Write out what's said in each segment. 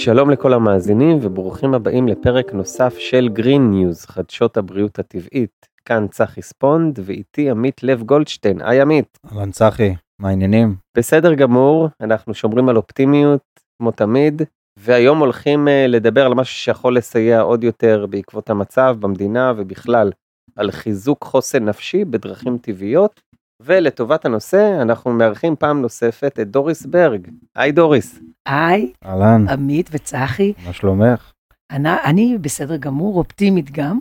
שלום לכל המאזינים וברוכים הבאים לפרק נוסף של Green News, חדשות הבריאות הטבעית. כאן צחי ספונד ואיתי עמית לב גולדשטיין. היי עמית. אהלן צחי, מה העניינים? בסדר גמור, אנחנו שומרים על אופטימיות כמו תמיד, והיום הולכים uh, לדבר על משהו שיכול לסייע עוד יותר בעקבות המצב במדינה ובכלל, על חיזוק חוסן נפשי בדרכים טבעיות, ולטובת הנושא אנחנו מארחים פעם נוספת את דוריס ברג. היי דוריס. היי, אהלן, עמית וצחי. מה שלומך? אני, אני בסדר גמור, אופטימית גם,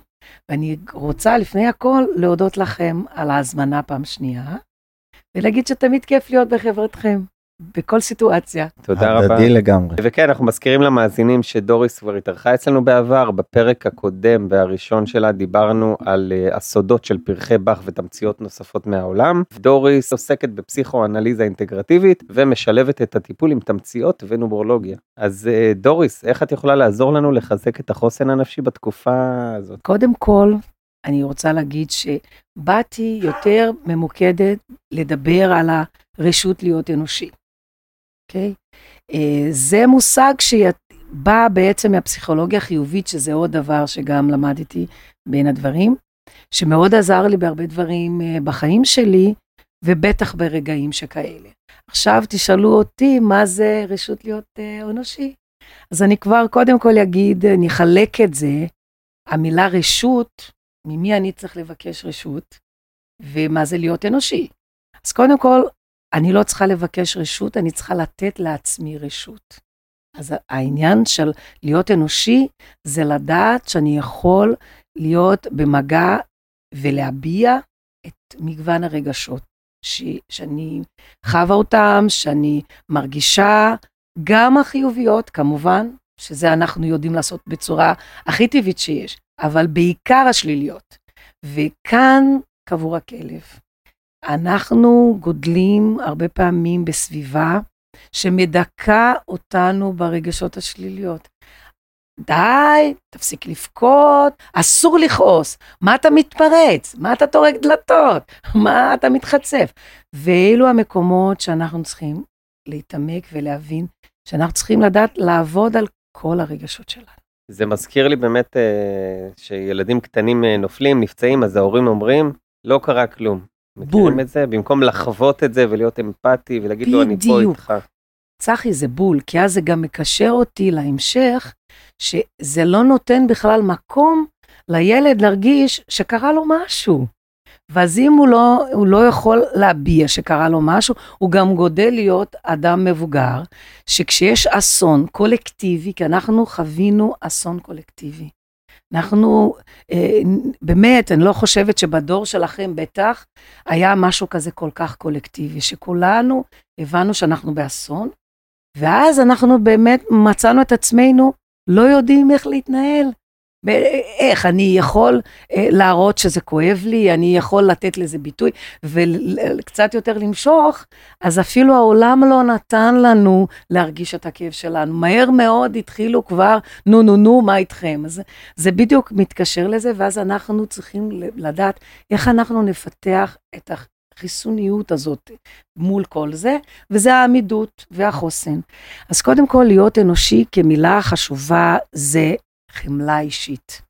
ואני רוצה לפני הכל להודות לכם על ההזמנה פעם שנייה, ולהגיד שתמיד כיף להיות בחברתכם, בכל סיטואציה. תודה רבה. הדדי לגמרי. וכן, אנחנו מזכירים למאזינים שדוריס כבר התארחה אצלנו בעבר, בפרק הקודם והראשון שלה דיברנו על uh, הסודות של פרחי באך ותמציות נוספות מהעולם. דוריס עוסקת בפסיכואנליזה אינטגרטיבית ומשלבת את הטיפול עם תמציות ונומרולוגיה. אז uh, דוריס, איך את יכולה לעזור לנו לחזק את החוסן הנפשי בתקופה הזאת? קודם כל, אני רוצה להגיד שבאתי יותר ממוקדת לדבר על הרשות להיות אנושי, אוקיי? אה, זה מושג שבא בעצם מהפסיכולוגיה החיובית, שזה עוד דבר שגם למדתי בין הדברים, שמאוד עזר לי בהרבה דברים אה, בחיים שלי, ובטח ברגעים שכאלה. עכשיו תשאלו אותי מה זה רשות להיות אה, אנושי. אז אני כבר קודם כל אגיד, אני אחלק את זה, המילה רשות, ממי אני צריך לבקש רשות, ומה זה להיות אנושי. אז קודם כל, אני לא צריכה לבקש רשות, אני צריכה לתת לעצמי רשות. אז העניין של להיות אנושי זה לדעת שאני יכול להיות במגע ולהביע את מגוון הרגשות ש, שאני חווה אותם, שאני מרגישה, גם החיוביות כמובן, שזה אנחנו יודעים לעשות בצורה הכי טבעית שיש, אבל בעיקר השליליות. וכאן קבור הכלב. אנחנו גודלים הרבה פעמים בסביבה שמדכא אותנו ברגשות השליליות. די, תפסיק לבכות, אסור לכעוס, מה אתה מתפרץ? מה אתה טורק דלתות? מה אתה מתחצף? ואלו המקומות שאנחנו צריכים להתעמק ולהבין שאנחנו צריכים לדעת לעבוד על כל הרגשות שלנו. זה מזכיר לי באמת אה, שילדים קטנים אה, נופלים, נפצעים, אז ההורים אומרים, לא קרה כלום. בול. את זה? במקום לחוות את זה ולהיות אמפתי ולהגיד לו, אני פה. איתך. צחי זה בול, כי אז זה גם מקשר אותי להמשך, שזה לא נותן בכלל מקום לילד להרגיש שקרה לו משהו. ואז אם הוא לא, הוא לא יכול להביע שקרה לו משהו, הוא גם גודל להיות אדם מבוגר, שכשיש אסון קולקטיבי, כי אנחנו חווינו אסון קולקטיבי. אנחנו, אה, באמת, אני לא חושבת שבדור שלכם בטח היה משהו כזה כל כך קולקטיבי, שכולנו הבנו שאנחנו באסון, ואז אנחנו באמת מצאנו את עצמנו לא יודעים איך להתנהל. איך אני יכול אה, להראות שזה כואב לי, אני יכול לתת לזה ביטוי וקצת יותר למשוך, אז אפילו העולם לא נתן לנו להרגיש את הכאב שלנו. מהר מאוד התחילו כבר, נו נו נו, מה איתכם? אז זה בדיוק מתקשר לזה, ואז אנחנו צריכים לדעת איך אנחנו נפתח את החיסוניות הזאת מול כל זה, וזה העמידות והחוסן. אז קודם כל, להיות אנושי כמילה חשובה זה חמלה אישית.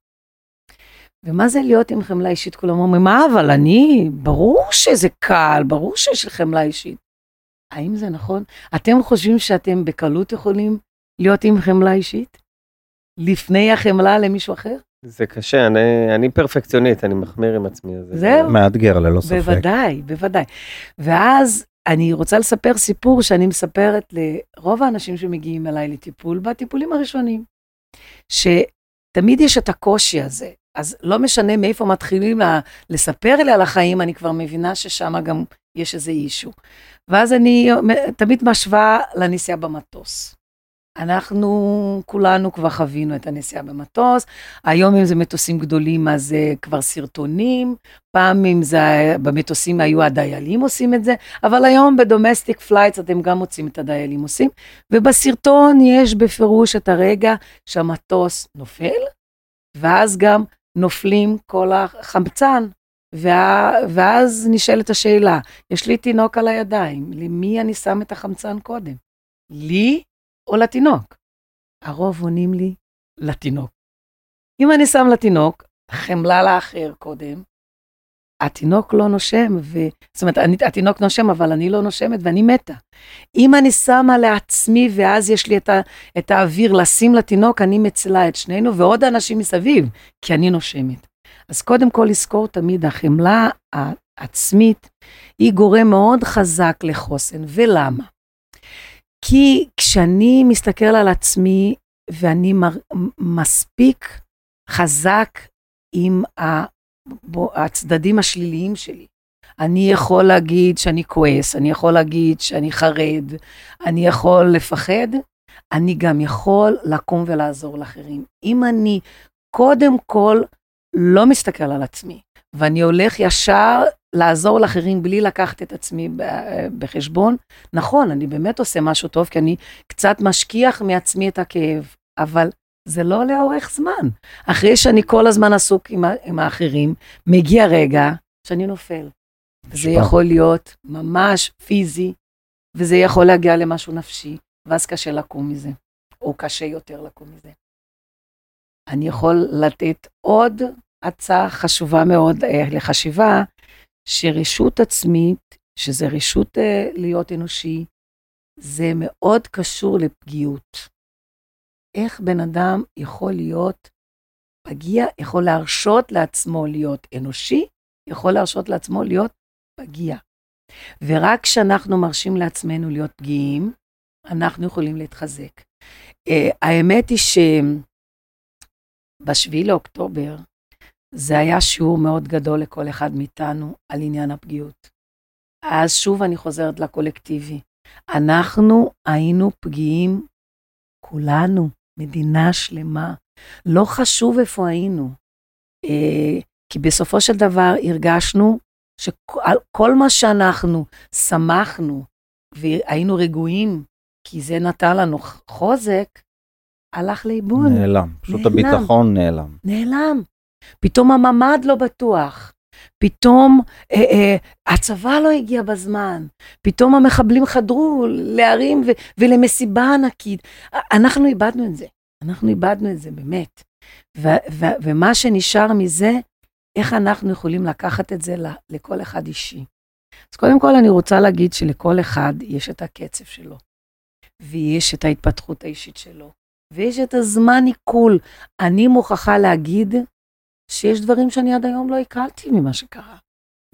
ומה זה להיות עם חמלה אישית? כולם אומרים, מה, אבל אני, ברור שזה קל, ברור שיש לי חמלה אישית. האם זה נכון? אתם חושבים שאתם בקלות יכולים להיות עם חמלה אישית? לפני החמלה למישהו אחר? זה קשה, אני, אני פרפקציונית, אני מחמיר עם עצמי. זה- זהו. מאתגר ללא ספק. בוודאי, בוודאי. ואז אני רוצה לספר סיפור שאני מספרת לרוב האנשים שמגיעים אליי לטיפול, בטיפולים הראשונים, שתמיד יש את הקושי הזה. אז לא משנה מאיפה מתחילים לה- לספר לי על החיים, אני כבר מבינה ששם גם יש איזה אישו. ואז אני תמיד משווה לנסיעה במטוס. אנחנו כולנו כבר חווינו את הנסיעה במטוס, היום אם זה מטוסים גדולים אז זה כבר סרטונים, פעם אם זה במטוסים היו הדיילים עושים את זה, אבל היום ב domestic flights אתם גם מוצאים את הדיילים עושים, ובסרטון יש בפירוש את הרגע שהמטוס נופל, ואז גם נופלים כל החמצן, וה, ואז נשאלת השאלה, יש לי תינוק על הידיים, למי אני שם את החמצן קודם? לי או לתינוק? הרוב עונים לי, לתינוק. אם אני שם לתינוק, חמלה לאחר קודם, התינוק לא נושם, ו... זאת אומרת, אני, התינוק נושם, אבל אני לא נושמת ואני מתה. אם אני שמה לעצמי, ואז יש לי את, ה, את האוויר לשים לתינוק, אני מצילה את שנינו ועוד אנשים מסביב, כי אני נושמת. אז קודם כל לזכור תמיד, החמלה העצמית היא גורם מאוד חזק לחוסן. ולמה? כי כשאני מסתכל על עצמי ואני מספיק חזק עם הצדדים השליליים שלי. אני יכול להגיד שאני כועס, אני יכול להגיד שאני חרד, אני יכול לפחד, אני גם יכול לקום ולעזור לאחרים. אם אני קודם כל לא מסתכל על עצמי, ואני הולך ישר לעזור לאחרים בלי לקחת את עצמי בחשבון, נכון, אני באמת עושה משהו טוב, כי אני קצת משכיח מעצמי את הכאב, אבל זה לא לאורך זמן. אחרי שאני כל הזמן עסוק עם, עם האחרים, מגיע רגע שאני נופל. זה יכול להיות ממש פיזי, וזה יכול להגיע למשהו נפשי, ואז קשה לקום מזה, או קשה יותר לקום מזה. אני יכול לתת עוד הצעה חשובה מאוד אה, לחשיבה, שרשות עצמית, שזה רשות אה, להיות אנושי, זה מאוד קשור לפגיעות. איך בן אדם יכול להיות פגיע, יכול להרשות לעצמו להיות אנושי, יכול להרשות לעצמו להיות פגיע. ורק כשאנחנו מרשים לעצמנו להיות פגיעים, אנחנו יכולים להתחזק. Uh, האמת היא שבשביעי לאוקטובר, זה היה שיעור מאוד גדול לכל אחד מאיתנו על עניין הפגיעות. אז שוב אני חוזרת לקולקטיבי. אנחנו היינו פגיעים, כולנו, מדינה שלמה. לא חשוב איפה היינו, אה, כי בסופו של דבר הרגשנו שכל מה שאנחנו שמחנו והיינו רגועים, כי זה נתן לנו חוזק, הלך לאיבוד. נעלם, פשוט נעלם. הביטחון נעלם. נעלם. פתאום הממ"ד לא בטוח. פתאום אה, אה, הצבא לא הגיע בזמן, פתאום המחבלים חדרו לערים ו- ולמסיבה ענקית. אנחנו איבדנו את זה, אנחנו איבדנו את זה באמת. ו- ו- ומה שנשאר מזה, איך אנחנו יכולים לקחת את זה לכל אחד אישי. אז קודם כל אני רוצה להגיד שלכל אחד יש את הקצב שלו, ויש את ההתפתחות האישית שלו, ויש את הזמן עיכול. אני מוכרחה להגיד שיש דברים שאני עד היום לא הכרתי ממה שקרה.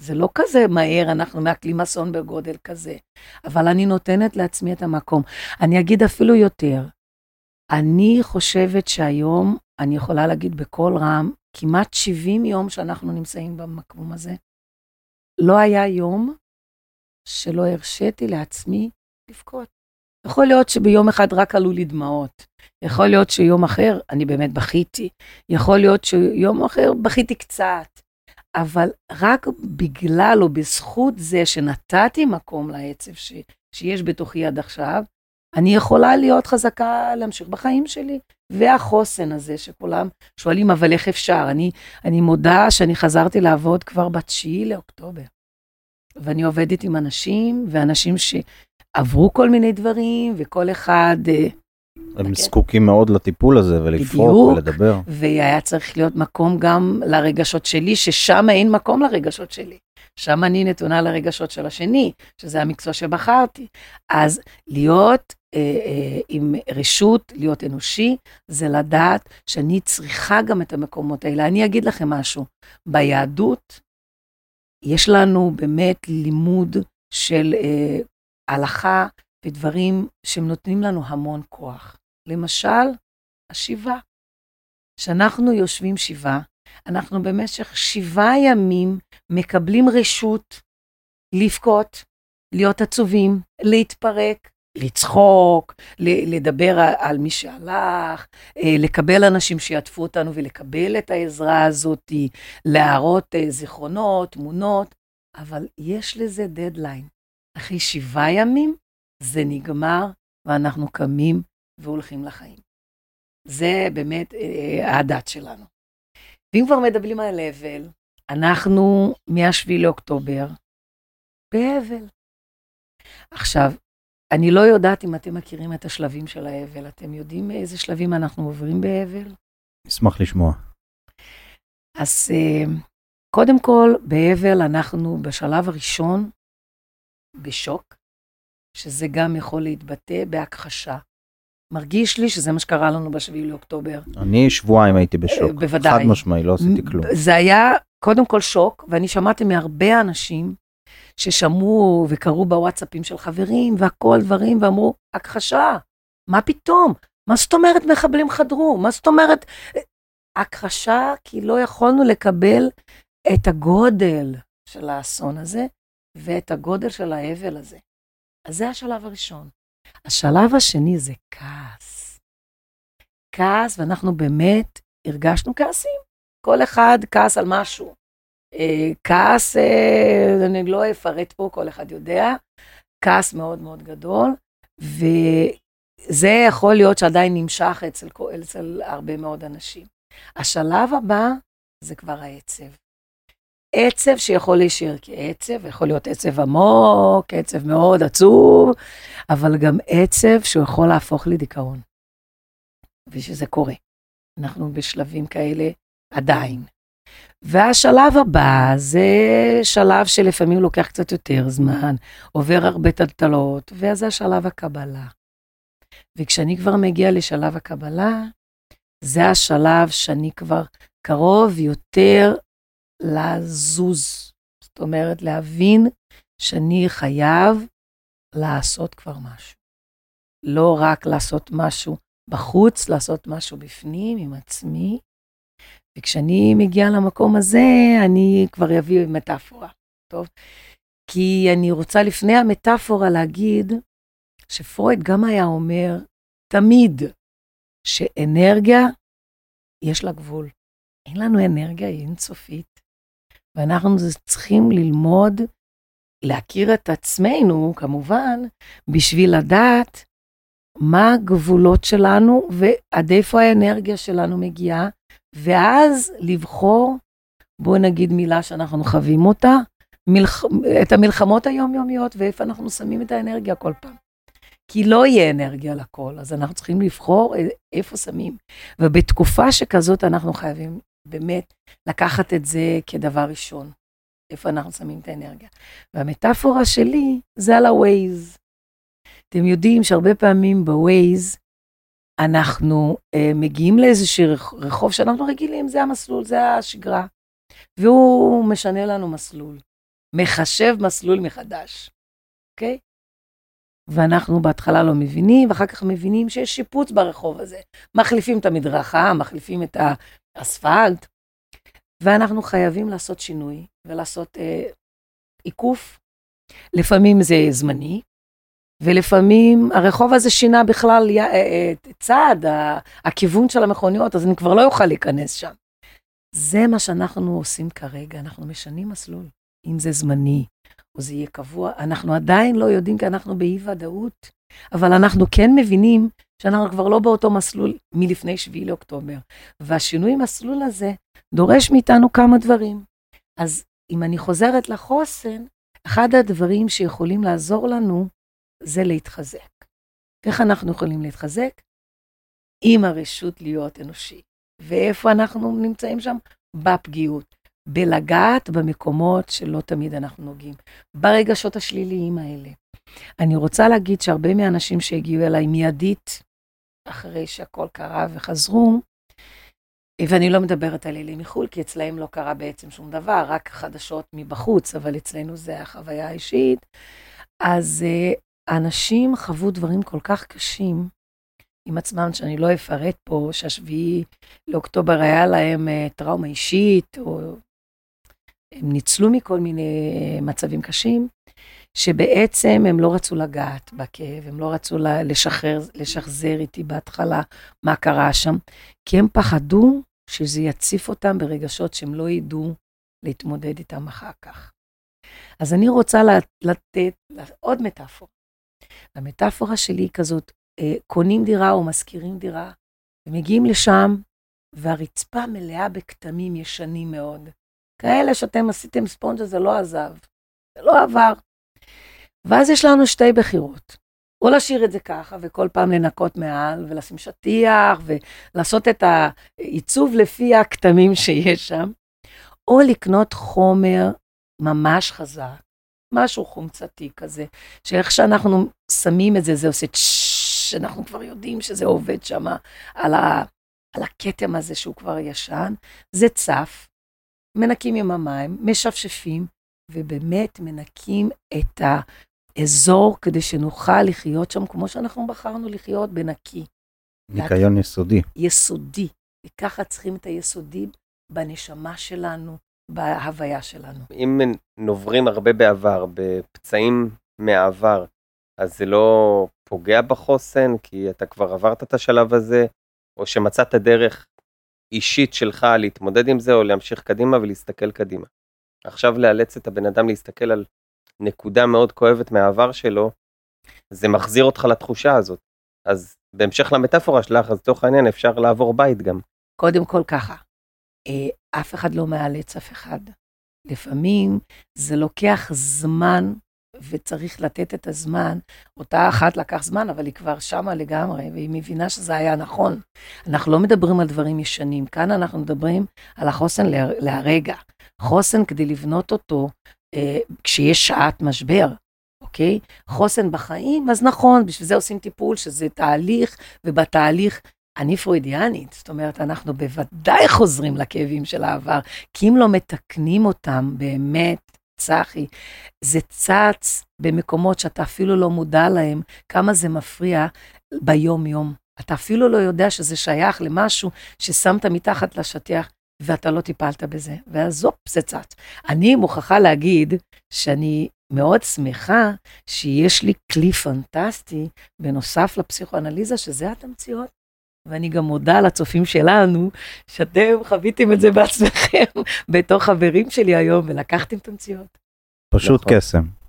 זה לא כזה מהר, אנחנו מעכלים אסון בגודל כזה, אבל אני נותנת לעצמי את המקום. אני אגיד אפילו יותר, אני חושבת שהיום, אני יכולה להגיד בקול רם, כמעט 70 יום שאנחנו נמצאים במקום הזה, לא היה יום שלא הרשיתי לעצמי לבכות. יכול להיות שביום אחד רק עלו לי דמעות. יכול להיות שיום אחר אני באמת בכיתי. יכול להיות שיום אחר בכיתי קצת. אבל רק בגלל או בזכות זה שנתתי מקום לעצב ש, שיש בתוכי עד עכשיו, אני יכולה להיות חזקה להמשיך בחיים שלי. והחוסן הזה שכולם שואלים, אבל איך אפשר? אני, אני מודה שאני חזרתי לעבוד כבר בתשיעי לאוקטובר. ואני עובדת עם אנשים, ואנשים ש, עברו כל מיני דברים, וכל אחד... אה, הם. זקוקים מאוד לטיפול הזה, ולפרוק ולדבר. והיה צריך להיות מקום גם לרגשות שלי, ששם אין מקום לרגשות שלי. שם אני נתונה לרגשות של השני, שזה המקצוע שבחרתי. אז להיות אה, אה, עם רשות, להיות אנושי, זה לדעת שאני צריכה גם את המקומות האלה. אני אגיד לכם משהו, ביהדות יש לנו באמת לימוד של אה, הלכה ודברים שהם נותנים לנו המון כוח. למשל, השיבה. כשאנחנו יושבים שיבה, אנחנו במשך שבעה ימים מקבלים רשות לבכות, להיות עצובים, להתפרק, לצחוק, לדבר על מי שהלך, אה, לקבל אנשים שיעטפו אותנו ולקבל את העזרה הזאת, להראות אה, זיכרונות, תמונות, אבל יש לזה דדליין. אחרי שבעה ימים זה נגמר, ואנחנו קמים והולכים לחיים. זה באמת אה, הדת שלנו. ואם כבר מדברים על אבל, אנחנו מ-7 לאוקטובר באבל. עכשיו, אני לא יודעת אם אתם מכירים את השלבים של האבל. אתם יודעים איזה שלבים אנחנו עוברים באבל? אשמח לשמוע. אז אה, קודם כל, באבל אנחנו בשלב הראשון בשוק, שזה גם יכול להתבטא בהכחשה. מרגיש לי שזה מה שקרה לנו ב-7 לאוקטובר. אני שבועיים הייתי בשוק. אה, בוודאי. חד משמעי, לא עשיתי כלום. זה היה קודם כל שוק, ואני שמעתי מהרבה אנשים ששמעו וקראו בוואטסאפים של חברים והכל דברים, ואמרו, הכחשה, מה פתאום? מה זאת אומרת מחבלים חדרו? מה זאת אומרת? הכחשה, כי לא יכולנו לקבל את הגודל של האסון הזה ואת הגודל של האבל הזה. אז זה השלב הראשון. השלב השני זה כעס. כעס, ואנחנו באמת הרגשנו כעסים. כל אחד כעס על משהו. אה, כעס, אה, אני לא אפרט פה, כל אחד יודע, כעס מאוד מאוד גדול, וזה יכול להיות שעדיין נמשך אצל, אצל הרבה מאוד אנשים. השלב הבא זה כבר העצב. עצב שיכול להישאר כעצב, יכול להיות עצב עמוק, עצב מאוד עצוב, אבל גם עצב שהוא יכול להפוך לדיכאון. ושזה קורה. אנחנו בשלבים כאלה עדיין. והשלב הבא זה שלב שלפעמים לוקח קצת יותר זמן, עובר הרבה טלטלות, ואז זה השלב הקבלה. וכשאני כבר מגיע לשלב הקבלה, זה השלב שאני כבר קרוב יותר לזוז. זאת אומרת, להבין שאני חייב לעשות כבר משהו. לא רק לעשות משהו בחוץ, לעשות משהו בפנים עם עצמי. וכשאני מגיעה למקום הזה, אני כבר אביא מטאפורה, טוב? כי אני רוצה לפני המטאפורה להגיד שפרויד גם היה אומר תמיד שאנרגיה, יש לה גבול. אין לנו אנרגיה אינסופית. ואנחנו צריכים ללמוד, להכיר את עצמנו, כמובן, בשביל לדעת מה הגבולות שלנו ועד איפה האנרגיה שלנו מגיעה, ואז לבחור, בואו נגיד מילה שאנחנו חווים אותה, מלח... את המלחמות היומיומיות ואיפה אנחנו שמים את האנרגיה כל פעם. כי לא יהיה אנרגיה לכל, אז אנחנו צריכים לבחור איפה שמים. ובתקופה שכזאת אנחנו חייבים באמת לקחת את זה כדבר ראשון, איפה אנחנו שמים את האנרגיה. והמטאפורה שלי זה על ה-Waze. אתם יודעים שהרבה פעמים ב-Waze אנחנו אה, מגיעים לאיזשהו רחוב שאנחנו רגילים, זה המסלול, זה השגרה. והוא משנה לנו מסלול, מחשב מסלול מחדש, אוקיי? ואנחנו בהתחלה לא מבינים, ואחר כך מבינים שיש שיפוץ ברחוב הזה. מחליפים את המדרכה, מחליפים את האספלט, ואנחנו חייבים לעשות שינוי ולעשות אה, עיקוף. לפעמים זה זמני, ולפעמים הרחוב הזה שינה בכלל. אה, אה, צעד, הכיוון של המכוניות, אז אני כבר לא אוכל להיכנס שם. זה מה שאנחנו עושים כרגע, אנחנו משנים מסלול. אם זה זמני או זה יהיה קבוע, אנחנו עדיין לא יודעים כי אנחנו באי ודאות, אבל אנחנו כן מבינים שאנחנו כבר לא באותו מסלול מלפני 7 לאוקטובר. והשינוי מסלול הזה דורש מאיתנו כמה דברים. אז אם אני חוזרת לחוסן, אחד הדברים שיכולים לעזור לנו זה להתחזק. איך אנחנו יכולים להתחזק? עם הרשות להיות אנושי. ואיפה אנחנו נמצאים שם? בפגיעות. בלגעת במקומות שלא תמיד אנחנו נוגעים. ברגשות השליליים האלה. אני רוצה להגיד שהרבה מהאנשים שהגיעו אליי מיידית, אחרי שהכל קרה וחזרו, ואני לא מדברת על אלה מחו"ל, כי אצלהם לא קרה בעצם שום דבר, רק חדשות מבחוץ, אבל אצלנו זה החוויה האישית. אז האנשים חוו דברים כל כך קשים עם עצמם, שאני לא אפרט פה, שהשביעי לאוקטובר היה להם uh, טראומה אישית, או הם ניצלו מכל מיני מצבים קשים, שבעצם הם לא רצו לגעת בכאב, הם לא רצו לשחרר, לשחזר איתי בהתחלה מה קרה שם, כי הם פחדו שזה יציף אותם ברגשות שהם לא ידעו להתמודד איתם אחר כך. אז אני רוצה לתת עוד מטאפורה. המטאפורה שלי היא כזאת, אה, קונים דירה או משכירים דירה, ומגיעים לשם, והרצפה מלאה בכתמים ישנים מאוד. כאלה שאתם עשיתם ספונג'ה, זה לא עזב, זה לא עבר. ואז יש לנו שתי בחירות. או להשאיר את זה ככה, וכל פעם לנקות מעל, ולשים שטיח, ולעשות את העיצוב לפי הכתמים שיש שם, או לקנות חומר ממש חזק, משהו חומצתי כזה, שאיך שאנחנו שמים את זה, זה עושה צ'שש, אנחנו כבר יודעים שזה עובד שם על, ה, על הכתם הזה שהוא כבר ישן, זה צף, מנקים עם המים, משפשפים, ובאמת מנקים את האזור כדי שנוכל לחיות שם כמו שאנחנו בחרנו לחיות בנקי. ניקיון יסודי. יסודי. וככה צריכים את היסודי בנשמה שלנו, בהוויה שלנו. אם נוברים הרבה בעבר, בפצעים מהעבר, אז זה לא פוגע בחוסן, כי אתה כבר עברת את השלב הזה, או שמצאת דרך אישית שלך להתמודד עם זה, או להמשיך קדימה ולהסתכל קדימה. עכשיו לאלץ את הבן אדם להסתכל על נקודה מאוד כואבת מהעבר שלו, זה מחזיר אותך לתחושה הזאת. אז בהמשך למטאפורה שלך, אז לצורך העניין אפשר לעבור בית גם. קודם כל ככה, אה, אף אחד לא מאלץ אף אחד. לפעמים זה לוקח זמן וצריך לתת את הזמן. אותה אחת לקח זמן, אבל היא כבר שמה לגמרי, והיא מבינה שזה היה נכון. אנחנו לא מדברים על דברים ישנים, כאן אנחנו מדברים על החוסן להרגע. חוסן כדי לבנות אותו כשיש שעת משבר, אוקיי? חוסן בחיים, אז נכון, בשביל זה עושים טיפול, שזה תהליך, ובתהליך אני פרוידיאנית, זאת אומרת, אנחנו בוודאי חוזרים לכאבים של העבר, כי אם לא מתקנים אותם באמת, צחי, זה צץ במקומות שאתה אפילו לא מודע להם, כמה זה מפריע ביום-יום. אתה אפילו לא יודע שזה שייך למשהו ששמת מתחת לשטיח, ואתה לא טיפלת בזה, ואז זה צץ. אני מוכרחה להגיד שאני מאוד שמחה שיש לי כלי פנטסטי, בנוסף לפסיכואנליזה, שזה התמציות. ואני גם מודה לצופים שלנו, שאתם חוויתם את זה בעצמכם בתור חברים שלי היום, ולקחתם תמציות. פשוט נכון. קסם.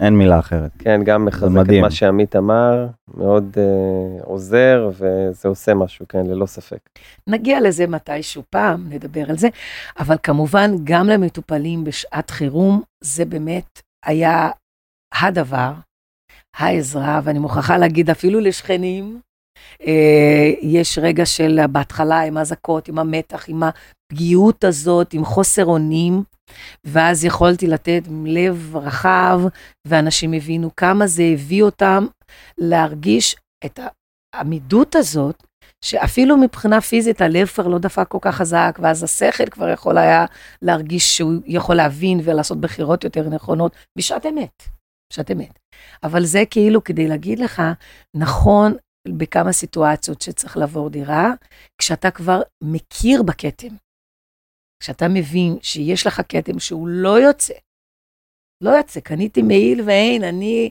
אין מילה אחרת. כן, גם מחזק את מה שעמית אמר, מאוד uh, עוזר, וזה עושה משהו, כן, ללא ספק. נגיע לזה מתישהו פעם, נדבר על זה, אבל כמובן, גם למטופלים בשעת חירום, זה באמת היה הדבר, העזרה, ואני מוכרחה להגיד, אפילו לשכנים, אה, יש רגע של בהתחלה עם אזעקות, עם המתח, עם הפגיעות הזאת, עם חוסר אונים, ואז יכולתי לתת לב רחב, ואנשים הבינו כמה זה הביא אותם להרגיש את העמידות הזאת, שאפילו מבחינה פיזית הלב כבר לא דפק כל כך חזק, ואז השכל כבר יכול היה להרגיש שהוא יכול להבין ולעשות בחירות יותר נכונות בשעת אמת, בשעת אמת. אבל זה כאילו כדי להגיד לך, נכון, בכמה סיטואציות שצריך לעבור דירה, כשאתה כבר מכיר בכתם. כשאתה מבין שיש לך כתם שהוא לא יוצא, לא יוצא, קניתי מעיל ואין, אני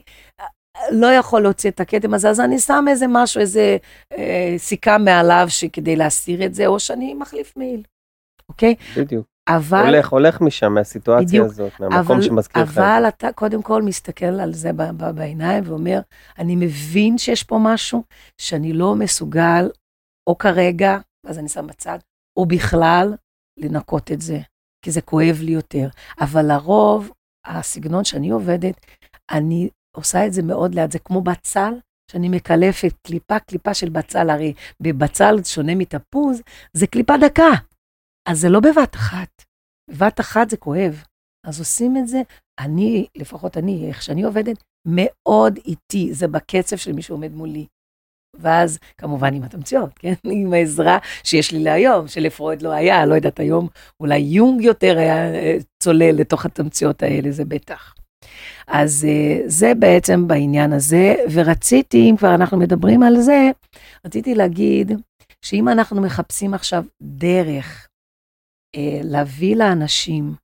לא יכול להוציא את הכתם הזה, אז אני שם איזה משהו, איזה אה, סיכה מעליו כדי להסיר את זה, או שאני מחליף מעיל, אוקיי? בדיוק. אבל... הולך, הולך משם, מהסיטואציה בדיוק, הזאת, מהמקום שמזכיר לך. אבל אתה קודם כל מסתכל על זה בעיניים ואומר, אני מבין שיש פה משהו שאני לא מסוגל, או כרגע, אז אני שם בצד, או בכלל, לנקות את זה, כי זה כואב לי יותר. אבל לרוב, הסגנון שאני עובדת, אני עושה את זה מאוד לאט, זה כמו בצל, שאני מקלפת קליפה, קליפה של בצל, הרי בבצל שונה מתפוז, זה קליפה דקה. אז זה לא בבת אחת. בבת אחת זה כואב. אז עושים את זה, אני, לפחות אני, איך שאני עובדת, מאוד איטי, זה בקצב של מי שעומד מולי. ואז כמובן עם התמציות, כן? עם העזרה שיש לי להיום, שלפרויד לא היה, לא יודעת, היום אולי יונג יותר היה אה, צולל לתוך התמציות האלה, זה בטח. אז אה, זה בעצם בעניין הזה, ורציתי, אם כבר אנחנו מדברים על זה, רציתי להגיד שאם אנחנו מחפשים עכשיו דרך אה, להביא לאנשים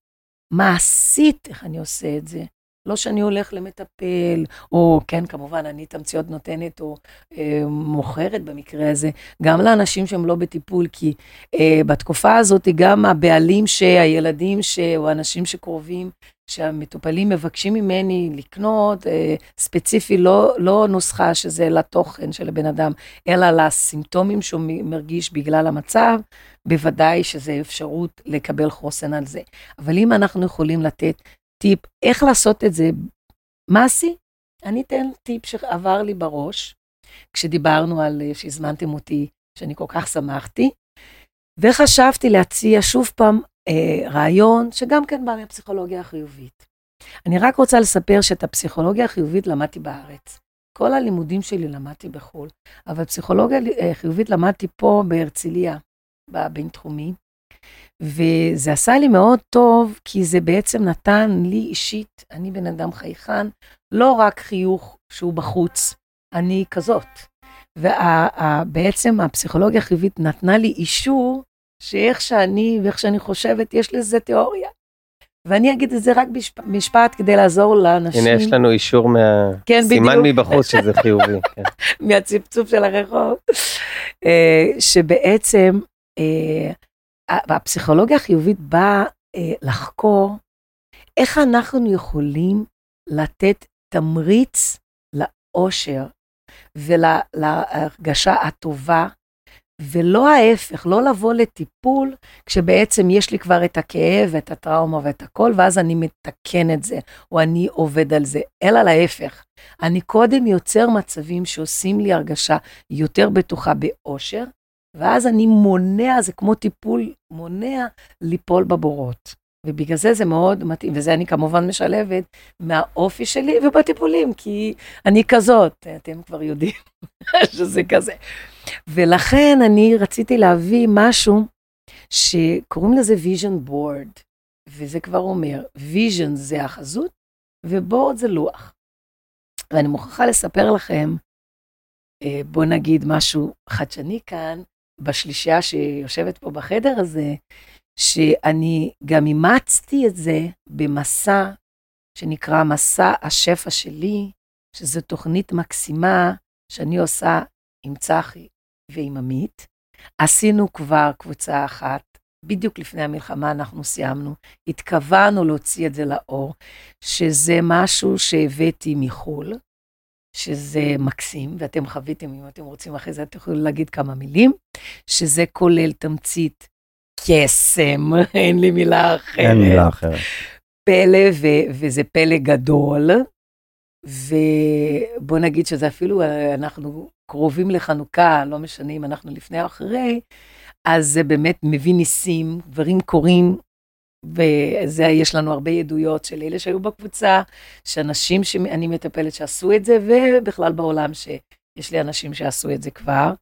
מעשית איך אני עושה את זה. לא שאני הולך למטפל, או כן, כמובן, אני תמציות נותנת או אה, מוכרת במקרה הזה, גם לאנשים שהם לא בטיפול, כי אה, בתקופה הזאת גם הבעלים שהילדים ש... או אנשים שקרובים, שהמטופלים מבקשים ממני לקנות, אה, ספציפי, לא, לא נוסחה שזה לתוכן של הבן אדם, אלא לסימפטומים שהוא מרגיש בגלל המצב, בוודאי שזה אפשרות לקבל חוסן על זה. אבל אם אנחנו יכולים לתת טיפ איך לעשות את זה מעשי, אני אתן טיפ שעבר לי בראש, כשדיברנו על, אה, שהזמנתם אותי, שאני כל כך שמחתי, וחשבתי להציע שוב פעם אה, רעיון שגם כן בא מהפסיכולוגיה החיובית. אני רק רוצה לספר שאת הפסיכולוגיה החיובית למדתי בארץ. כל הלימודים שלי למדתי בחו"ל, אבל פסיכולוגיה אה, חיובית למדתי פה בהרצליה, בבינתחומי, וזה עשה לי מאוד טוב, כי זה בעצם נתן לי אישית, אני בן אדם חייכן, לא רק חיוך שהוא בחוץ, אני כזאת. ובעצם הפסיכולוגיה החיובית נתנה לי אישור שאיך שאני ואיך שאני חושבת, יש לזה תיאוריה. ואני אגיד את זה רק במשפט כדי לעזור לאנשים. הנה, יש לנו אישור מהסימן כן, מבחוץ שזה חיובי. כן. מהצפצוף של הרחוב. אה, שבעצם אה, הפסיכולוגיה החיובית באה אה, לחקור איך אנחנו יכולים לתת תמריץ לאושר ולהרגשה הטובה ולא ההפך, לא לבוא לטיפול כשבעצם יש לי כבר את הכאב ואת הטראומה ואת הכל, ואז אני מתקן את זה, או אני עובד על זה, אלא להפך. אני קודם יוצר מצבים שעושים לי הרגשה יותר בטוחה באושר, ואז אני מונע, זה כמו טיפול מונע ליפול בבורות. ובגלל זה זה מאוד מתאים, וזה אני כמובן משלבת מהאופי שלי ובטיפולים, כי אני כזאת, אתם כבר יודעים שזה כזה. ולכן אני רציתי להביא משהו שקוראים לזה vision board, וזה כבר אומר, vision זה החזות ובורד זה לוח. ואני מוכרחה לספר לכם, אה, בוא נגיד משהו חדשני כאן, בשלישייה שיושבת פה בחדר הזה, שאני גם אימצתי את זה במסע שנקרא מסע השפע שלי, שזו תוכנית מקסימה שאני עושה עם צחי ועם עמית. עשינו כבר קבוצה אחת, בדיוק לפני המלחמה אנחנו סיימנו, התכוונו להוציא את זה לאור, שזה משהו שהבאתי מחו"ל, שזה מקסים, ואתם חוויתם, אם אתם רוצים אחרי זה, אתם יכולים להגיד כמה מילים, שזה כולל תמצית קסם, אין לי מילה אחרת. אין מילה אחרת. פלא, ו- וזה פלא גדול, ובוא נגיד שזה אפילו, אנחנו קרובים לחנוכה, לא משנה אם אנחנו לפני או אחרי, אז זה באמת מביא ניסים, דברים קורים, וזה, יש לנו הרבה עדויות של אלה שהיו בקבוצה, שאנשים שאני מטפלת שעשו את זה, ובכלל בעולם שיש לי אנשים שעשו את זה כבר,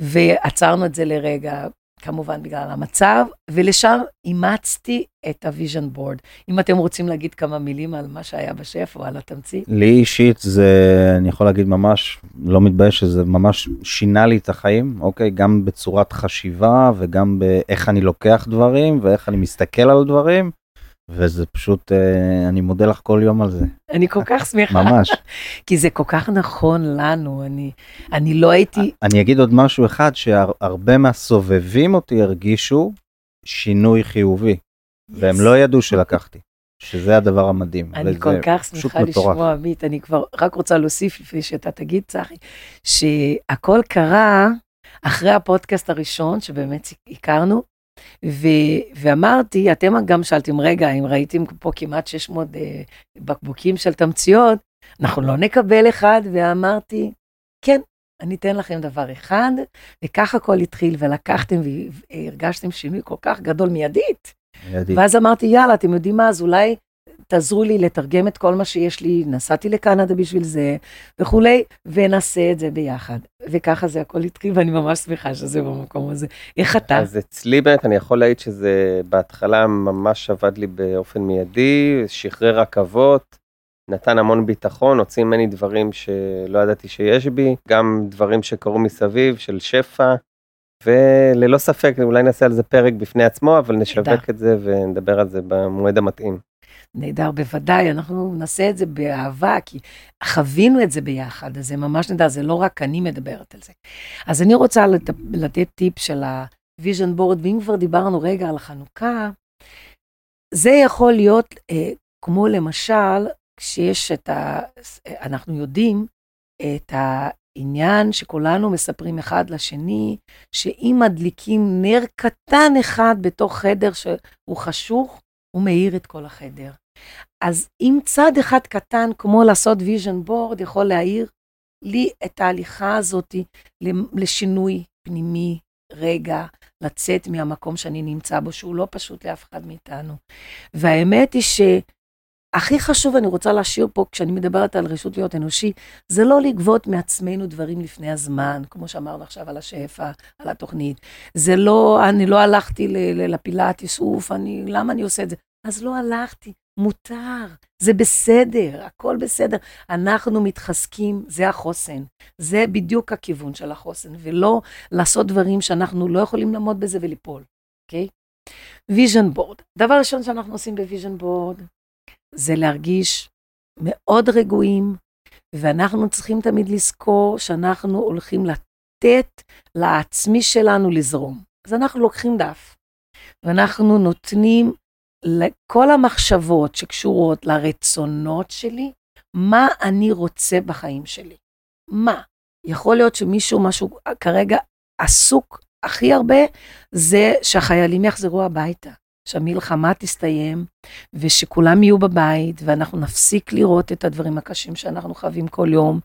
ועצרנו את זה לרגע, כמובן בגלל המצב, ולשם אימצתי את ה vision board. אם אתם רוצים להגיד כמה מילים על מה שהיה בשף או על התמצית. לי אישית זה, אני יכול להגיד ממש, לא מתבייש שזה ממש שינה לי את החיים, אוקיי? גם בצורת חשיבה וגם באיך אני לוקח דברים ואיך אני מסתכל על דברים. וזה פשוט, אה, אני מודה לך כל יום על זה. אני כל כך שמחה. ממש. כי זה כל כך נכון לנו, אני, אני לא הייתי... אני אגיד עוד משהו אחד, שהרבה מהסובבים אותי הרגישו שינוי חיובי, yes. והם לא ידעו שלקחתי, שזה הדבר המדהים. אני כל כך שמחה לשמוע, עמית, אני כבר רק רוצה להוסיף לפני שאתה תגיד, צחי, שהכל קרה אחרי הפודקאסט הראשון, שבאמת הכרנו, ואמרתי, אתם גם שאלתם, רגע, אם ראיתם פה כמעט 600 uh, אה, בקבוקים של תמציות, אנחנו לא נקבל אחד, ואמרתי, כן, אני אתן לכם דבר אחד, וככה הכל התחיל, ולקחתם והרגשתם שינוי כל כך גדול מיידית. מיידית. ואז אמרתי, יאללה, אתם יודעים מה, אז אולי תעזרו לי לתרגם את כל מה שיש לי, נסעתי לקנדה בשביל זה וכולי, ונעשה את זה ביחד. וככה זה הכל התחיל, ואני ממש שמחה שזה במקום הזה. איך אתה? אז אצלי באמת, אני יכול להעיד שזה בהתחלה ממש עבד לי באופן מיידי, שחרר רכבות, נתן המון ביטחון, הוציא ממני דברים שלא ידעתי שיש בי, גם דברים שקרו מסביב, של שפע. וללא ספק, אולי נעשה על זה פרק בפני עצמו, אבל נשווק את זה ונדבר על זה במועד המתאים. נהדר, בוודאי, אנחנו נעשה את זה באהבה, כי חווינו את זה ביחד, אז זה ממש נהדר, זה לא רק אני מדברת על זה. אז אני רוצה לת... לתת טיפ של ה-vision board, ואם כבר דיברנו רגע על החנוכה, זה יכול להיות אה, כמו למשל, כשיש את ה... אנחנו יודעים את העניין שכולנו מספרים אחד לשני, שאם מדליקים נר קטן אחד בתוך חדר שהוא חשוך, הוא מאיר את כל החדר. אז אם צעד אחד קטן, כמו לעשות vision board, יכול להעיר לי את ההליכה הזאת לשינוי פנימי, רגע, לצאת מהמקום שאני נמצא בו, שהוא לא פשוט לאף אחד מאיתנו. והאמת היא שהכי חשוב, אני רוצה להשאיר פה, כשאני מדברת על רשות להיות אנושי, זה לא לגבות מעצמנו דברים לפני הזמן, כמו שאמרנו עכשיו על השפע, על התוכנית. זה לא, אני לא הלכתי לפילאטיס, אוף, אני, למה אני עושה את זה? אז לא הלכתי. מותר, זה בסדר, הכל בסדר. אנחנו מתחזקים, זה החוסן. זה בדיוק הכיוון של החוסן, ולא לעשות דברים שאנחנו לא יכולים לעמוד בזה וליפול, אוקיי? vision board. דבר ראשון שאנחנו עושים ב vision board, זה להרגיש מאוד רגועים, ואנחנו צריכים תמיד לזכור שאנחנו הולכים לתת לעצמי שלנו לזרום. אז אנחנו לוקחים דף, ואנחנו נותנים לכל המחשבות שקשורות לרצונות שלי, מה אני רוצה בחיים שלי. מה? יכול להיות שמישהו, משהו כרגע עסוק הכי הרבה, זה שהחיילים יחזרו הביתה, שהמלחמה תסתיים, ושכולם יהיו בבית, ואנחנו נפסיק לראות את הדברים הקשים שאנחנו חווים כל יום.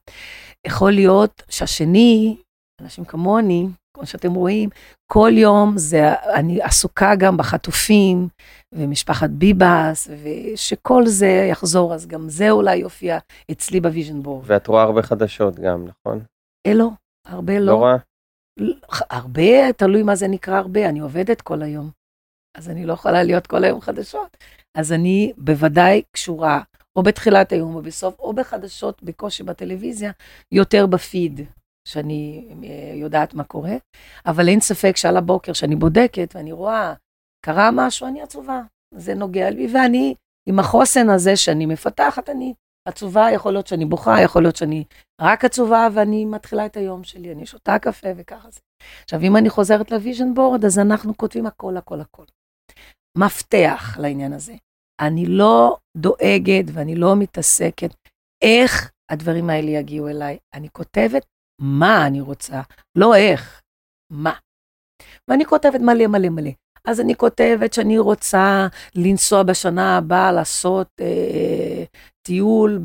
יכול להיות שהשני, אנשים כמוני, כמו שאתם רואים, כל יום זה, אני עסוקה גם בחטופים ומשפחת ביבס, ושכל זה יחזור, אז גם זה אולי יופיע אצלי ב vision board. ואת רואה הרבה חדשות גם, נכון? אה, לא, הרבה לא. לא רואה? הרבה, תלוי מה זה נקרא הרבה, אני עובדת כל היום. אז אני לא יכולה להיות כל היום חדשות. אז אני בוודאי קשורה, או בתחילת היום או בסוף, או בחדשות בקושי בטלוויזיה, יותר בפיד. שאני אה, יודעת מה קורה, אבל אין ספק שעל הבוקר שאני בודקת ואני רואה, קרה משהו, אני עצובה. זה נוגע לי, ואני, עם החוסן הזה שאני מפתחת, אני עצובה, יכול להיות שאני בוכה, יכול להיות שאני רק עצובה, ואני מתחילה את היום שלי, אני שותה קפה וככה זה. עכשיו, אם אני חוזרת ל vision board, אז אנחנו כותבים הכל, הכל, הכל. מפתח לעניין הזה. אני לא דואגת ואני לא מתעסקת איך הדברים האלה יגיעו אליי. אני כותבת מה אני רוצה, לא איך, מה. ואני כותבת מלא מלא מלא. אז אני כותבת שאני רוצה לנסוע בשנה הבאה לעשות אה, טיול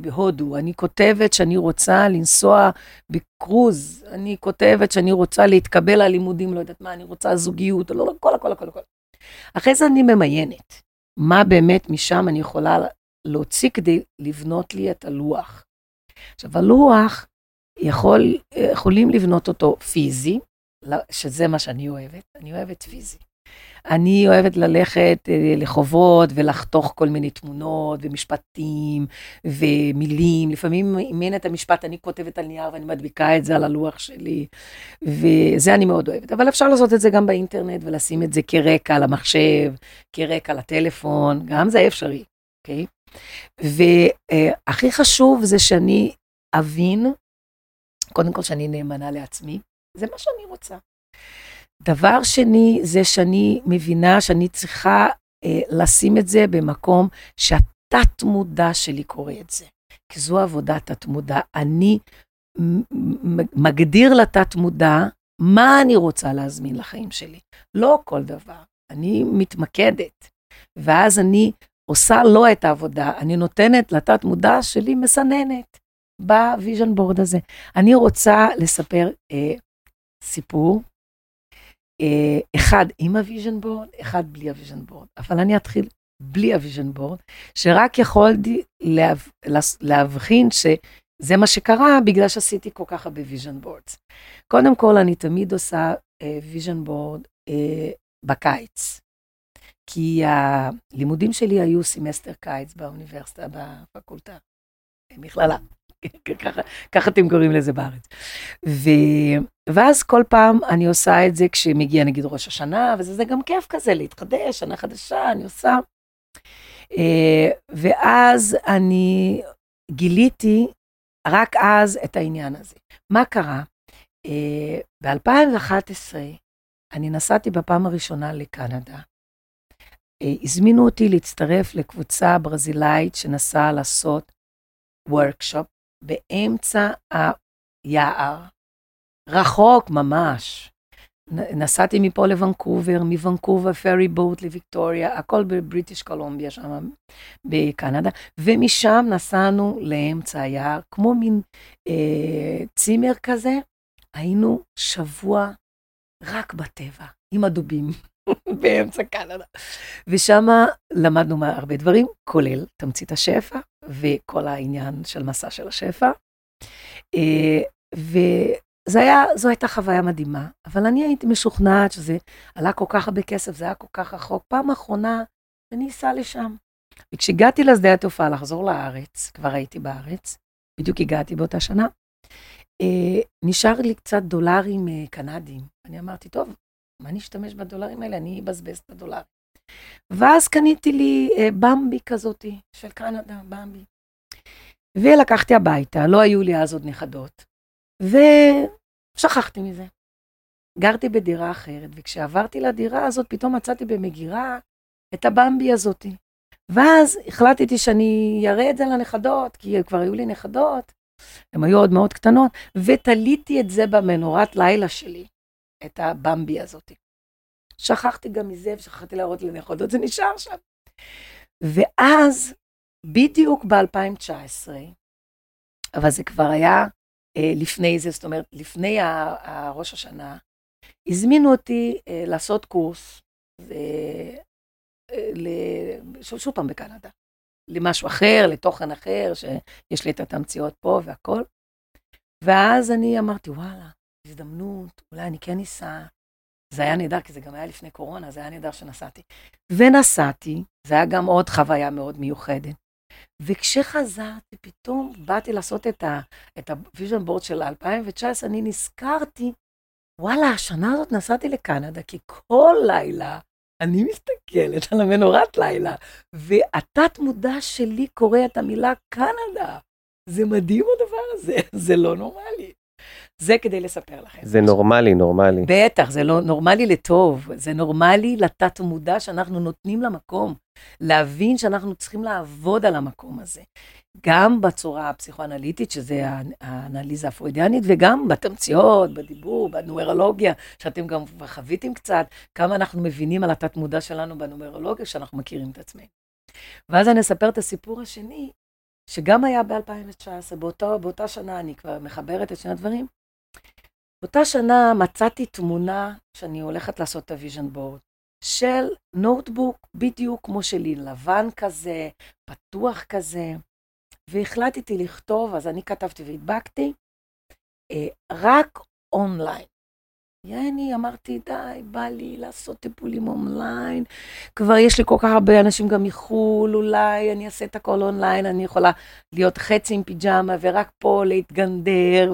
בהודו. אני כותבת שאני רוצה לנסוע בקרוז. אני כותבת שאני רוצה להתקבל על לימודים, לא יודעת מה, אני רוצה זוגיות, לא, לא, כל הכל, הכל, הכל. אחרי זה אני ממיינת. מה באמת משם אני יכולה להוציא כדי לבנות לי את הלוח. עכשיו, הלוח יכול, יכולים לבנות אותו פיזי, שזה מה שאני אוהבת, אני אוהבת פיזי. אני אוהבת ללכת אה, לחובות ולחתוך כל מיני תמונות ומשפטים ומילים. לפעמים אם אין את המשפט, אני כותבת על נייר ואני מדביקה את זה על הלוח שלי, וזה אני מאוד אוהבת. אבל אפשר לעשות את זה גם באינטרנט ולשים את זה כרקע למחשב, כרקע לטלפון, גם זה אפשרי, אוקיי? והכי חשוב זה שאני אבין קודם כל שאני נאמנה לעצמי, זה מה שאני רוצה. דבר שני, זה שאני מבינה שאני צריכה אה, לשים את זה במקום שהתת-מודע שלי קורא את זה. כי זו עבודת התת-מודע. אני מגדיר לתת-מודע מה אני רוצה להזמין לחיים שלי. לא כל דבר, אני מתמקדת. ואז אני עושה לא את העבודה, אני נותנת לתת-מודע שלי מסננת. ב vision board הזה. אני רוצה לספר אה, סיפור, אחד עם ה vision board, אחד בלי ה vision board. אבל אני אתחיל בלי ה vision board, שרק יכולתי להב, להבחין שזה מה שקרה בגלל שעשיתי כל כך הרבה vision boards. קודם כל, אני תמיד עושה vision אה, board אה, בקיץ. כי הלימודים שלי היו סמסטר קיץ באוניברסיטה, בפקולטה, במכללה. ככה, אתם קוראים לזה בארץ. ו, ואז כל פעם אני עושה את זה כשמגיע נגיד ראש השנה, וזה גם כיף כזה להתחדש, שנה חדשה, אני עושה. אה, ואז אני גיליתי רק אז את העניין הזה. מה קרה? אה, ב-2011 אני נסעתי בפעם הראשונה לקנדה. אה, הזמינו אותי להצטרף לקבוצה ברזילאית שנסעה לעשות וורקשופ באמצע היער, רחוק ממש. נסעתי מפה לוונקובר, מוונקובר פרי בוט לוויקטוריה, הכל בבריטיש קולומביה שם בקנדה, ומשם נסענו לאמצע היער, כמו מין אה, צימר כזה, היינו שבוע רק בטבע, עם הדובים, באמצע קנדה. ושם למדנו הרבה דברים, כולל תמצית השפע וכל העניין של מסע של השפע. אה, וזו הייתה חוויה מדהימה, אבל אני הייתי משוכנעת שזה עלה כל כך הרבה כסף, זה היה כל כך רחוק. פעם אחרונה, אני אסע לשם. וכשהגעתי לשדה התעופה לחזור לארץ, כבר הייתי בארץ, בדיוק הגעתי באותה שנה, אה, נשאר לי קצת דולרים אה, קנדיים. אני אמרתי, טוב, מה אני אשתמש בדולרים האלה? אני אבזבז את הדולרים. ואז קניתי לי אה, במבי כזאתי, של קנדה, במבי. ולקחתי הביתה, לא היו לי אז עוד נכדות, ושכחתי מזה. גרתי בדירה אחרת, וכשעברתי לדירה הזאת, פתאום מצאתי במגירה את הבמבי הזאתי. ואז החלטתי שאני אראה את זה לנכדות, כי כבר היו לי נכדות, הן היו עוד מאוד קטנות, ותליתי את זה במנורת לילה שלי, את הבמבי הזאת. שכחתי גם מזה, ושכחתי להראות לנכדות, זה נשאר שם. ואז, בדיוק ב-2019, אבל זה כבר היה אה, לפני זה, זאת אומרת, לפני ראש השנה, הזמינו אותי אה, לעשות קורס, אה, שוב, שוב פעם בקנדה, למשהו אחר, לתוכן אחר, שיש לי את התמציות פה והכל. ואז אני אמרתי, וואלה, הזדמנות, אולי אני כן אסע. זה היה נהדר, כי זה גם היה לפני קורונה, זה היה נהדר שנסעתי. ונסעתי, זה היה גם עוד חוויה מאוד מיוחדת. וכשחזרתי, פתאום באתי לעשות את ה vision board של 2019, אני נזכרתי, וואלה, השנה הזאת נסעתי לקנדה, כי כל לילה אני מסתכלת על המנורת לילה, והתת מודע שלי קורא את המילה קנדה. זה מדהים הדבר הזה, זה לא נורמלי. זה כדי לספר לכם. זה נורמלי, נורמלי. בטח, זה לא נורמלי לטוב, זה נורמלי לתת מודע שאנחנו נותנים למקום, להבין שאנחנו צריכים לעבוד על המקום הזה. גם בצורה הפסיכואנליטית, שזה האנליזה הפרוידיאנית, וגם בתמציות, בדיבור, בנומרולוגיה, שאתם גם חוויתם קצת, כמה אנחנו מבינים על התת-מודע שלנו בנומרולוגיה, שאנחנו מכירים את עצמנו. ואז אני אספר את הסיפור השני, שגם היה ב-2019, באותה, באותה שנה, אני כבר מחברת את שני הדברים. באותה שנה מצאתי תמונה שאני הולכת לעשות את ה vision board, של נוטבוק בדיוק כמו שלי, לבן כזה, פתוח כזה. והחלטתי לכתוב, אז אני כתבתי והדבקתי, אה, רק אונליין. יעני, אמרתי, די, בא לי לעשות טיפולים אונליין. כבר יש לי כל כך הרבה אנשים גם מחו"ל, אולי אני אעשה את הכל אונליין, אני יכולה להיות חצי עם פיג'מה ורק פה להתגנדר,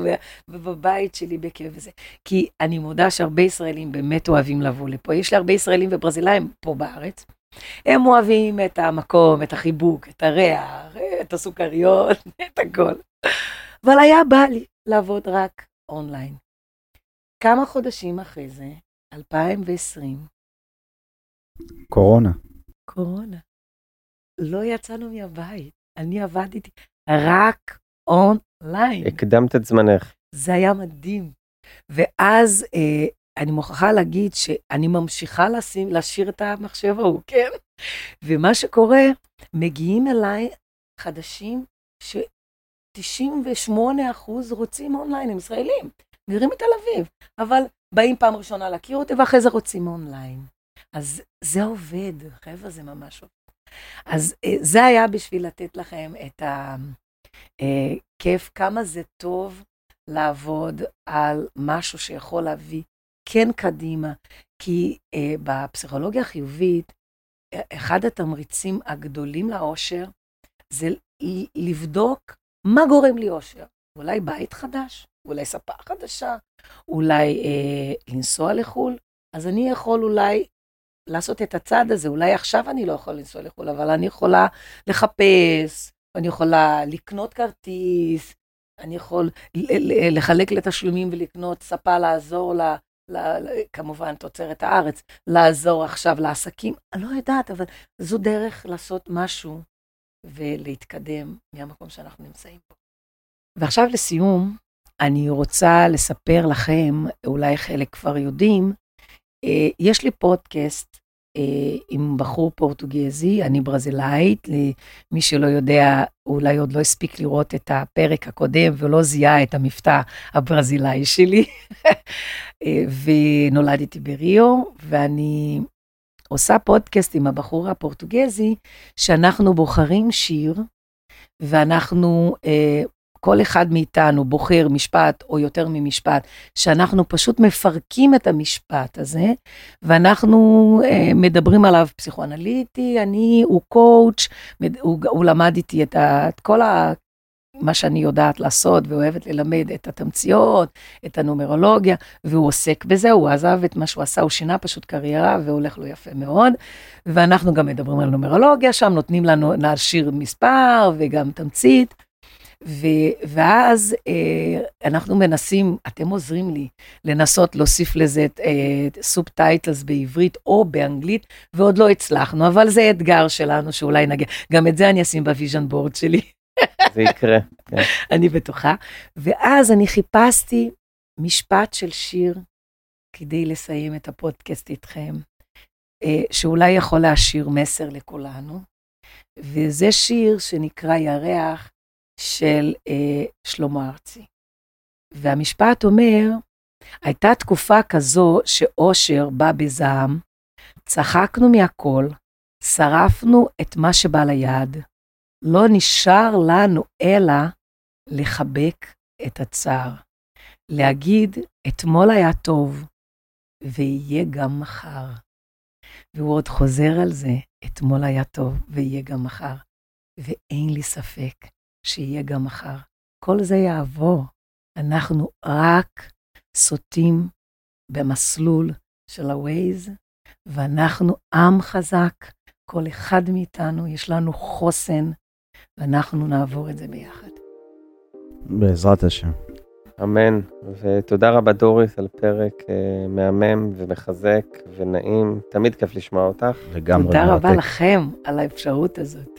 ובבית שלי בכיף וזה. כי אני מודה שהרבה ישראלים באמת אוהבים לבוא לפה. יש לי הרבה ישראלים וברזילאים פה בארץ. הם אוהבים את המקום, את החיבוק, את הריח, את הסוכריות, את הכל. אבל היה בא לי לעבוד רק אונליין. כמה חודשים אחרי זה, 2020. קורונה. קורונה. לא יצאנו מהבית, אני עבדתי רק אונליין. הקדמת את זמנך. זה היה מדהים. ואז אה, אני מוכרחה להגיד שאני ממשיכה לשים, להשאיר את המחשב ההוא, כן? ומה שקורה, מגיעים אליי חדשים ש-98% רוצים אונליין, הם ישראלים, גרים בתל אביב, אבל באים פעם ראשונה להכיר אותי ואחרי זה רוצים אונליין. אז זה עובד, חבר'ה, זה ממש עובד. אז אה, זה היה בשביל לתת לכם את הכיף, אה, כמה זה טוב לעבוד על משהו שיכול להביא כן קדימה, כי אה, בפסיכולוגיה החיובית, אחד התמריצים הגדולים לאושר זה לבדוק מה גורם לי אושר. אולי בית חדש, אולי ספה חדשה, אולי אה, לנסוע לחו"ל. אז אני יכול אולי לעשות את הצעד הזה, אולי עכשיו אני לא יכול לנסוע לחו"ל, אבל אני יכולה לחפש, אני יכולה לקנות כרטיס, אני יכול לחלק לתשלומים ולקנות ספה, לעזור לה, כמובן תוצרת הארץ, לעזור עכשיו לעסקים. אני לא יודעת, אבל זו דרך לעשות משהו ולהתקדם מהמקום שאנחנו נמצאים פה. ועכשיו לסיום, אני רוצה לספר לכם, אולי חלק כבר יודעים, אה, יש לי פודקאסט אה, עם בחור פורטוגזי, אני ברזילאית, למי שלא יודע, אולי עוד לא הספיק לראות את הפרק הקודם ולא זיהה את המבטא הברזילאי שלי. אה, ונולדתי בריו, ואני עושה פודקאסט עם הבחור הפורטוגזי, שאנחנו בוחרים שיר, ואנחנו אה, כל אחד מאיתנו בוחר משפט או יותר ממשפט, שאנחנו פשוט מפרקים את המשפט הזה, ואנחנו אה, מדברים עליו פסיכואנליטי, אני, הוא קואוץ', הוא, הוא למד איתי את, ה, את כל ה... מה שאני יודעת לעשות ואוהבת ללמד את התמציות, את הנומרולוגיה, והוא עוסק בזה, הוא עזב את מה שהוא עשה, הוא שינה פשוט קריירה והולך לו יפה מאוד. ואנחנו גם מדברים על נומרולוגיה שם, נותנים לנו להשאיר מספר וגם תמצית. ו- ואז אה, אנחנו מנסים, אתם עוזרים לי, לנסות להוסיף לזה אה, subtitles בעברית או באנגלית, ועוד לא הצלחנו, אבל זה אתגר שלנו שאולי נגיע. גם את זה אני אשים ב vision board שלי. זה יקרה. כן. אני בטוחה. ואז אני חיפשתי משפט של שיר כדי לסיים את הפודקאסט איתכם, אה, שאולי יכול להשאיר מסר לכולנו. וזה שיר שנקרא ירח של אה, שלמה ארצי. והמשפט אומר, הייתה תקופה כזו שאושר בא בזעם, צחקנו מהכל, שרפנו את מה שבא ליד, לא נשאר לנו אלא לחבק את הצער, להגיד, אתמול היה טוב, ויהיה גם מחר. והוא עוד חוזר על זה, אתמול היה טוב, ויהיה גם מחר. ואין לי ספק שיהיה גם מחר. כל זה יעבור. אנחנו רק סוטים במסלול של ה-Waze, ואנחנו עם חזק. כל אחד מאיתנו, יש לנו חוסן, ואנחנו נעבור את זה ביחד. בעזרת השם. אמן, ותודה רבה דוריס על פרק אה, מהמם ומחזק ונעים, תמיד כיף לשמוע אותך. לגמרי תודה מרתק. רבה לכם על האפשרות הזאת.